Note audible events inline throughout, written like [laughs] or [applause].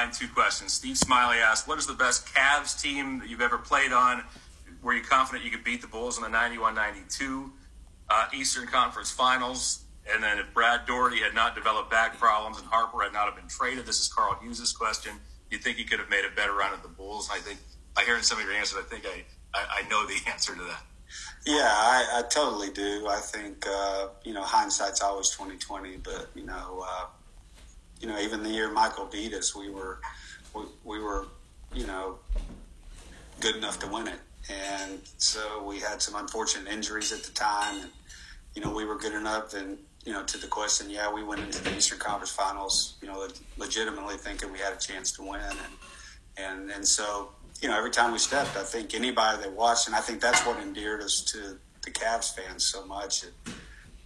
combine two questions. Steve Smiley asked, "What is the best Cavs team that you've ever played on? Were you confident you could beat the Bulls in the 91-92 uh, Eastern Conference Finals?" And then, if Brad Daugherty had not developed back problems and Harper had not have been traded, this is Carl Hughes' question. You think he could have made a better run at the Bulls? I think I hear in some of your answers. I think I, I, I know the [laughs] answer to that. Yeah, I, I totally do. I think uh, you know hindsight's always twenty twenty, but you know, uh, you know, even the year Michael beat us, we were we, we were you know good enough to win it, and so we had some unfortunate injuries at the time, and you know we were good enough. And you know, to the question, yeah, we went into the Eastern Conference Finals, you know, legitimately thinking we had a chance to win, and and and so you know, every time we stepped, I think anybody that watched, and I think that's what endeared us to the Cavs fans so much. It,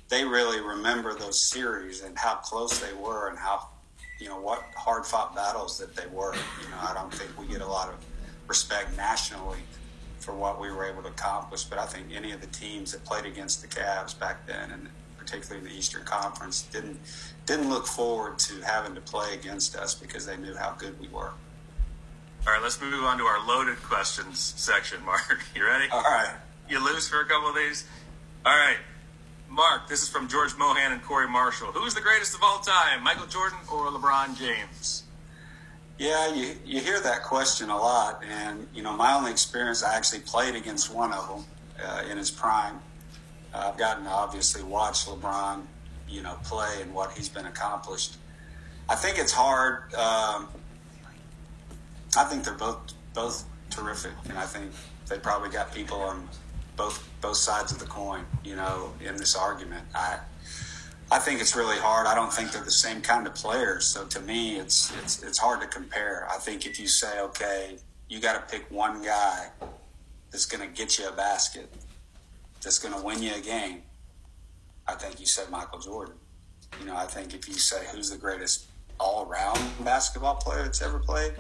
they really remember those series and how close they were and how, you know, what hard fought battles that they were. You know, I don't think we get a lot of respect nationally for what we were able to accomplish, but I think any of the teams that played against the Cavs back then, and particularly in the Eastern Conference, didn't didn't look forward to having to play against us because they knew how good we were. All right, let's move on to our loaded questions section, Mark. [laughs] You ready? All right. You lose for a couple of these? All right. Mark, this is from George Mohan and Corey Marshall. Who's the greatest of all time, Michael Jordan or LeBron James? Yeah, you, you hear that question a lot. And, you know, my only experience, I actually played against one of them uh, in his prime. Uh, I've gotten to obviously watch LeBron, you know, play and what he's been accomplished. I think it's hard. Um, I think they're both both terrific, and I think they probably got people on both both sides of the coin. You know, in this argument, I I think it's really hard. I don't think they're the same kind of players. So to me, it's it's it's hard to compare. I think if you say, okay, you got to pick one guy that's going to get you a basket, that's going to win you a game. I think you said Michael Jordan. You know, I think if you say who's the greatest all-around basketball player that's ever played,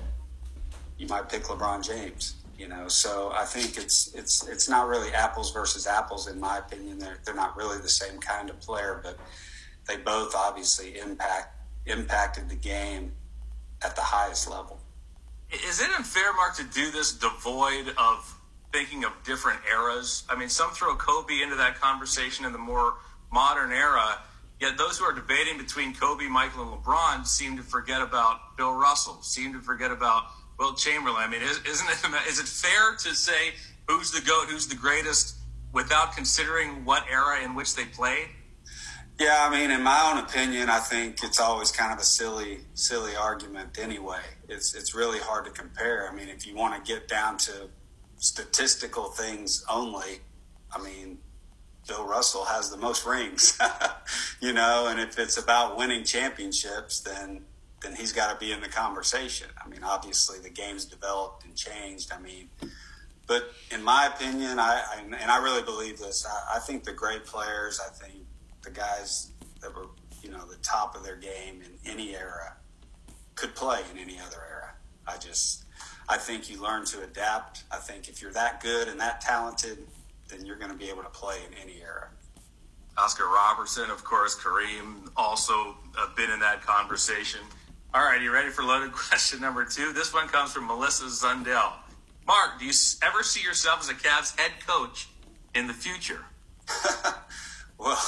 you might pick LeBron James. You know, so I think it's it's it's not really apples versus apples in my opinion. They're they're not really the same kind of player, but they both obviously impact impacted the game at the highest level. Is it unfair, Mark, to do this devoid of thinking of different eras? I mean, some throw Kobe into that conversation in the more modern era. Yet those who are debating between Kobe, Michael, and LeBron seem to forget about Bill Russell, seem to forget about Wilt Chamberlain. I mean, is, isn't it [laughs] is it fair to say who's the goat, who's the greatest, without considering what era in which they played? Yeah, I mean, in my own opinion, I think it's always kind of a silly, silly argument. Anyway, it's it's really hard to compare. I mean, if you want to get down to statistical things only, I mean, Bill Russell has the most rings, [laughs] you know, and if it's about winning championships, then then he's got to be in the conversation. I mean, obviously the game's developed and changed. I mean, but in my opinion, I, I and I really believe this. I, I, think the great players, I think the guys that were you know the top of their game in any era could play in any other era. I just I think you learn to adapt. I think if you're that good and that talented, then you're going to be able to play in any era. Oscar Robertson, of course, Kareem also uh, been in that conversation. All right, you ready for loaded [laughs] question number two? This one comes from Melissa Zundell. Mark, do you ever see yourself as a Cavs head coach in the future? [laughs] well,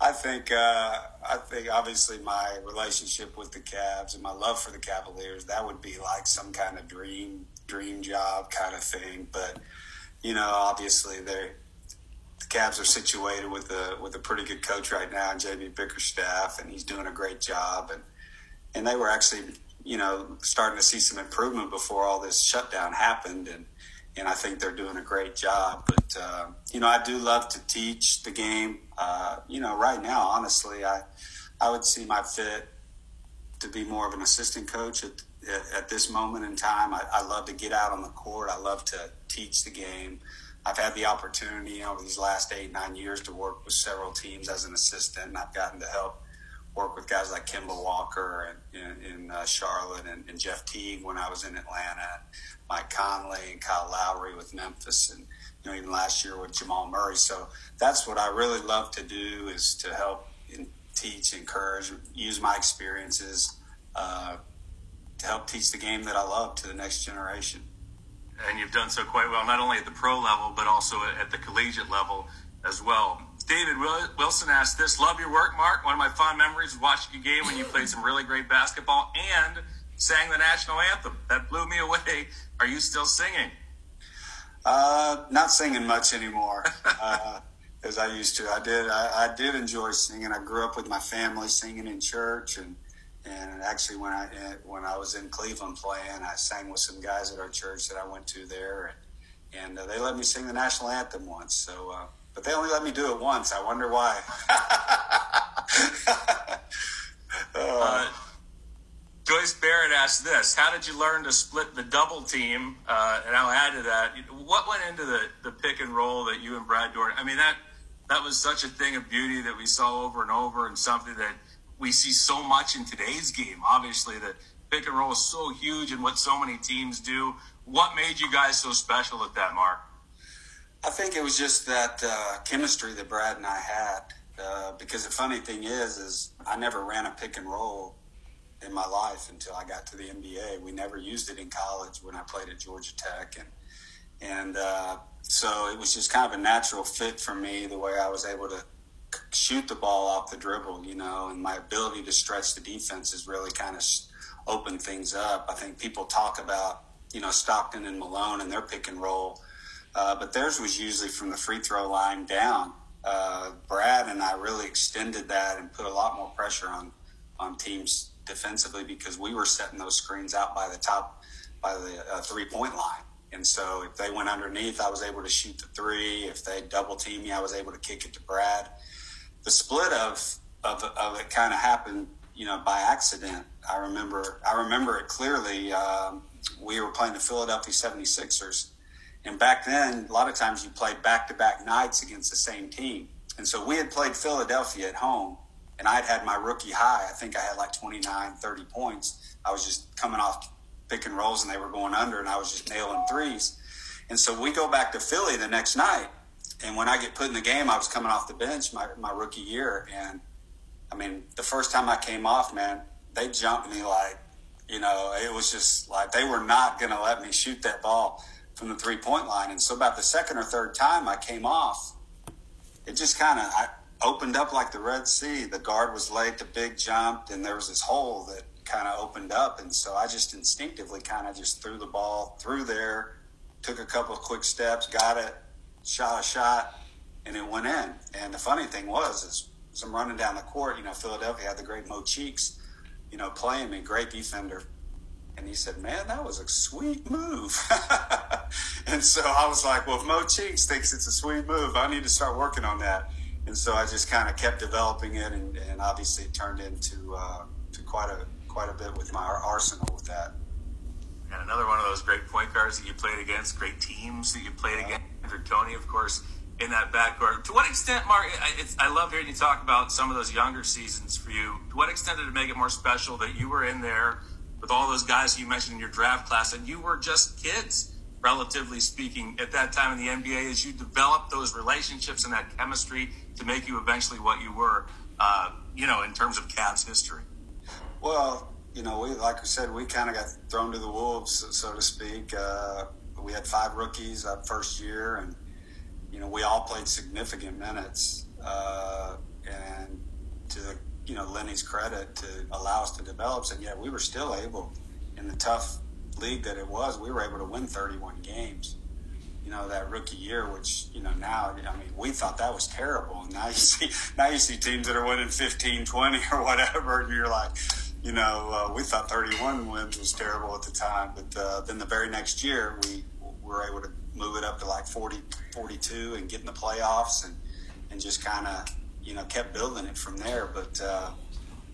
I think uh, I think obviously my relationship with the Cavs and my love for the Cavaliers that would be like some kind of dream dream job kind of thing. But you know, obviously they the Cavs are situated with a with a pretty good coach right now, JB Bickerstaff, and he's doing a great job. And and they were actually, you know, starting to see some improvement before all this shutdown happened, and and I think they're doing a great job. But uh, you know, I do love to teach the game. Uh, you know, right now, honestly, I I would see my fit to be more of an assistant coach at at this moment in time. I, I love to get out on the court. I love to teach the game. I've had the opportunity over these last eight nine years to work with several teams as an assistant, and I've gotten to help work with guys like Kemba Walker and in, in uh, Charlotte and, and, Jeff Teague when I was in Atlanta, Mike Conley and Kyle Lowry with Memphis, and you know even last year with Jamal Murray. So that's what I really love to do is to help and teach, encourage, use my experiences uh, to help teach the game that I love to the next generation. And you've done so quite well, not only at the pro level, but also at the collegiate level as well. David Wilson asked this Love your work, Mark. One of my fond memories was watching a game when you played some really great basketball and sang the national anthem. That blew me away. Are you still singing? Uh, not singing much anymore. Uh, as I used to. I did. I, I, did enjoy singing. I grew up with my family singing in church, and and actually when I when I was in Cleveland playing, I sang with some guys at our church that I went to there, and, and uh, they let me sing the national anthem once. So, uh, but they only let me do it once. I wonder why. [laughs] uh, Joyce Barrett asked this: How did you learn to split the double team? Uh, and I'll add to that: What went into the the pick and roll that you and Brad Daugherty? I mean that that was such a thing of beauty that we saw over and over, and something that we see so much in today's game. Obviously, the pick and roll is so huge and what so many teams do. What made you guys so special at that, Mark? I think it was just that uh, chemistry that Brad and I had. Uh, because the funny thing is, is I never ran a pick and roll in my life until I got to the NBA. We never used it in college when I played at Georgia Tech, and and uh, so it was just kind of a natural fit for me the way I was able to shoot the ball off the dribble, you know, and my ability to stretch the defense has really kind of opened things up. I think people talk about you know Stockton and Malone and their pick and roll, uh, but theirs was usually from the free throw line down. Uh, Brad and I really extended that and put a lot more pressure on on teams defensively because we were setting those screens out by the top by the uh, three point line. And so if they went underneath, I was able to shoot the three. If they double team me, I was able to kick it to Brad. The split of of, of it kind of happened, you know, by accident. I remember I remember it clearly. Um, we were playing the Philadelphia 76ers. And back then, a lot of times you played back to back nights against the same team. And so we had played Philadelphia at home and I'd had my rookie high. I think I had like 29, 30 points. I was just coming off pick and rolls, and they were going under, and I was just nailing threes. And so we go back to Philly the next night, and when I get put in the game, I was coming off the bench my, my rookie year, and I mean, the first time I came off, man, they jumped me like, you know, it was just like they were not going to let me shoot that ball from the three point line. And so about the second or third time I came off, it just kind of, opened up like the Red Sea. The guard was late, the big jumped, and there was this hole that kind of opened up. And so I just instinctively kind of just threw the ball through there, took a couple of quick steps, got it, shot a shot, and it went in. And the funny thing was, is as I'm running down the court, you know, Philadelphia had the great Mo Cheeks, you know, playing me, great defender. And he said, Man, that was a sweet move. [laughs] and so I was like, Well, if Mo Cheeks thinks it's a sweet move, I need to start working on that and so I just kind of kept developing it, and, and obviously it turned into uh, to quite a quite a bit with my arsenal with that. And another one of those great point guards that you played against, great teams that you played yeah. against. Andrew Toney, of course, in that backcourt. To what extent, Mark? I, I love hearing you talk about some of those younger seasons for you. To what extent did it make it more special that you were in there with all those guys you mentioned in your draft class, and you were just kids? relatively speaking, at that time in the NBA as you developed those relationships and that chemistry to make you eventually what you were, uh, you know, in terms of Cavs history? Well, you know, we like I said, we kind of got thrown to the wolves, so to speak. Uh, we had five rookies that first year, and you know, we all played significant minutes. Uh, and to the you know Lenny's credit to allow us to develop, and yet we were still able in the tough league that it was, we were able to win 31 games. You know that rookie year, which you know now, I mean, we thought that was terrible. And now you [laughs] see, now you see teams that are winning 15, 20 or whatever, and you're like, you know, uh, we thought 31 wins was terrible at the time. But uh, then the very next year, we were able to move it up to like 40, 42 and get in the playoffs and, and just kind of, you know, kept building it from there. But uh,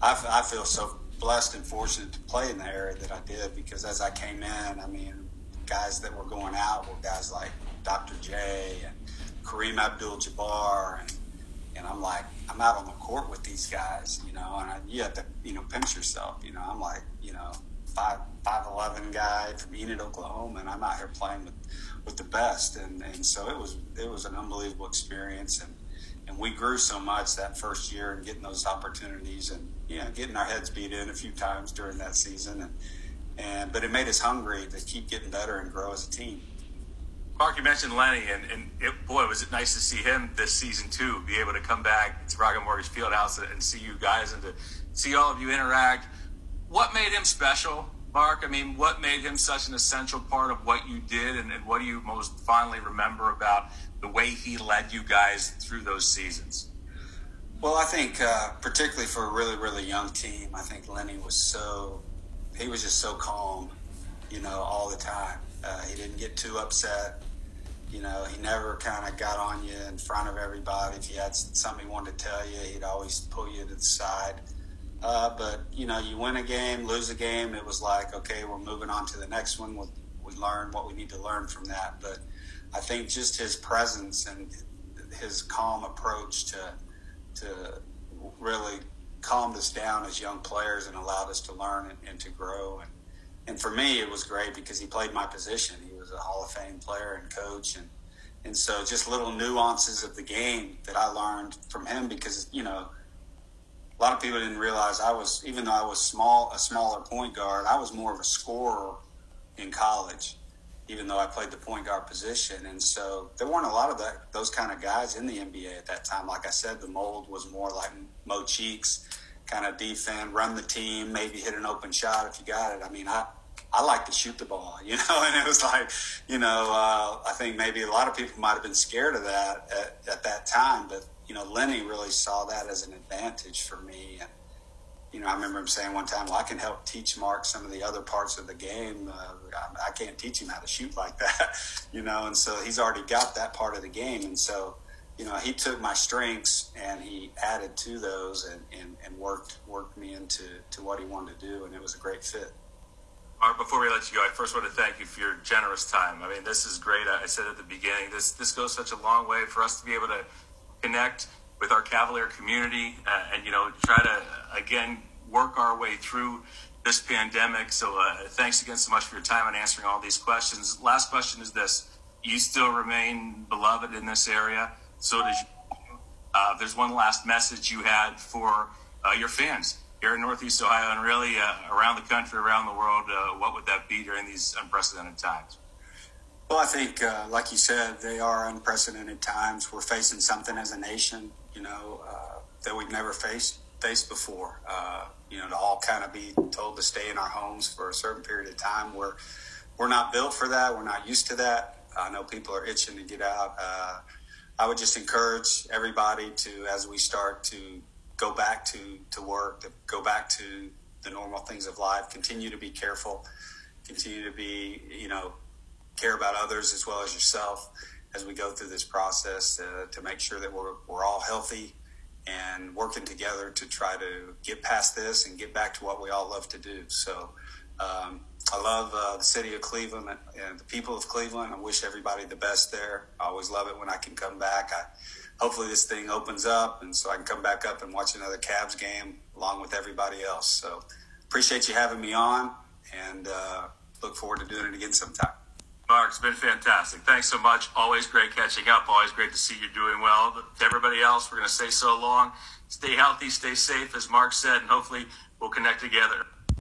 I, I feel so blessed and fortunate to play in the area that I did because as I came in, I mean, guys that were going out were guys like Dr. J and Kareem Abdul-Jabbar, and, and I'm like, I'm out on the court with these guys, you know, and I, you have to, you know, pinch yourself, you know. I'm like, you know, five five eleven guy from Enid, Oklahoma, and I'm out here playing with with the best, and and so it was it was an unbelievable experience, and and we grew so much that first year and getting those opportunities and you know getting our heads beat in a few times during that season and and but it made us hungry to keep getting better and grow as a team. Mark, you mentioned Lenny, and, and it, boy, was it nice to see him this season too. Be able to come back to Rocket Mortgage Fieldhouse and see you guys and to see all of you interact. What made him special, Mark? I mean, what made him such an essential part of what you did, and, and what do you most fondly remember about the way he led you guys through those seasons? Well, I think uh, particularly for a really, really young team, I think Lenny was so he was just so calm, you know, all the time. Uh, he didn't get too upset. You know, he never kind of got on you in front of everybody. If you had something he wanted to tell you, he'd always pull you to the side. Uh, but you know, you win a game, lose a game, it was like, okay, we're moving on to the next one. We'll, we learn what we need to learn from that. But I think just his presence and his calm approach to to really calmed us down as young players and allowed us to learn and, and to grow. And and for me, it was great because he played my position. He was a Hall of Fame player and coach, and and so just little nuances of the game that I learned from him because you know a lot of people didn't realize I was even though I was small a smaller point guard, I was more of a scorer in college, even though I played the point guard position. And so there weren't a lot of that those kind of guys in the NBA at that time. Like I said, the mold was more like Mo Cheeks, kind of defend, run the team, maybe hit an open shot if you got it. I mean, I I like to shoot the ball, [laughs] you know, and it was like, you know, uh, I think maybe a lot of people might have been scared of that at, at, that time, but you know, Lenny really saw that as an advantage for me. And you know, I remember him saying one time, "Well, I can help teach Mark some of the other parts of the game. Uh, I, I can't teach him how to shoot like [laughs] that, you know." And so he's already got that part of the game, and so you know, he took my strengths and he added to those and, and, and worked worked me into to what he wanted to do, and it was a great fit. Before we let you go, I first want to thank you for your generous time. I mean, this is great. I said at the beginning, this this goes such a long way for us to be able to connect with our Cavalier community uh, and you know try to again work our way through this pandemic. So uh, thanks again so much for your time and answering all these questions. Last question is this: You still remain beloved in this area, so does. Uh, there's one last message you had for uh, your fans here in Northeast Ohio and really uh, around the country, around the world, uh, what would that be during these unprecedented times? Well, I think, uh, like you said, they are unprecedented times. We're facing something as a nation, you know, uh, that we've never faced faced before. Uh, you know, to all kind of be told to stay in our homes for a certain period of time. We're we're not built for that. We're not used to that. I know people are itching to get out. Uh, I would just encourage everybody to, as we start to go back to, to work, to go back to the normal things of life, continue to be careful, continue to be, you know, care about others as well as yourself as we go through this process uh, to make sure that we're, we're all healthy and working together to try to get past this and get back to what we all love to do. So, um, I love uh, the city of Cleveland and the people of Cleveland. I wish everybody the best there. I always love it when I can come back. I, hopefully this thing opens up and so I can come back up and watch another Cavs game along with everybody else. So appreciate you having me on and uh, look forward to doing it again sometime. Mark, it's been fantastic. Thanks so much. Always great catching up. Always great to see you doing well. To everybody else, we're going to stay so long. Stay healthy, stay safe, as Mark said, and hopefully we'll connect together.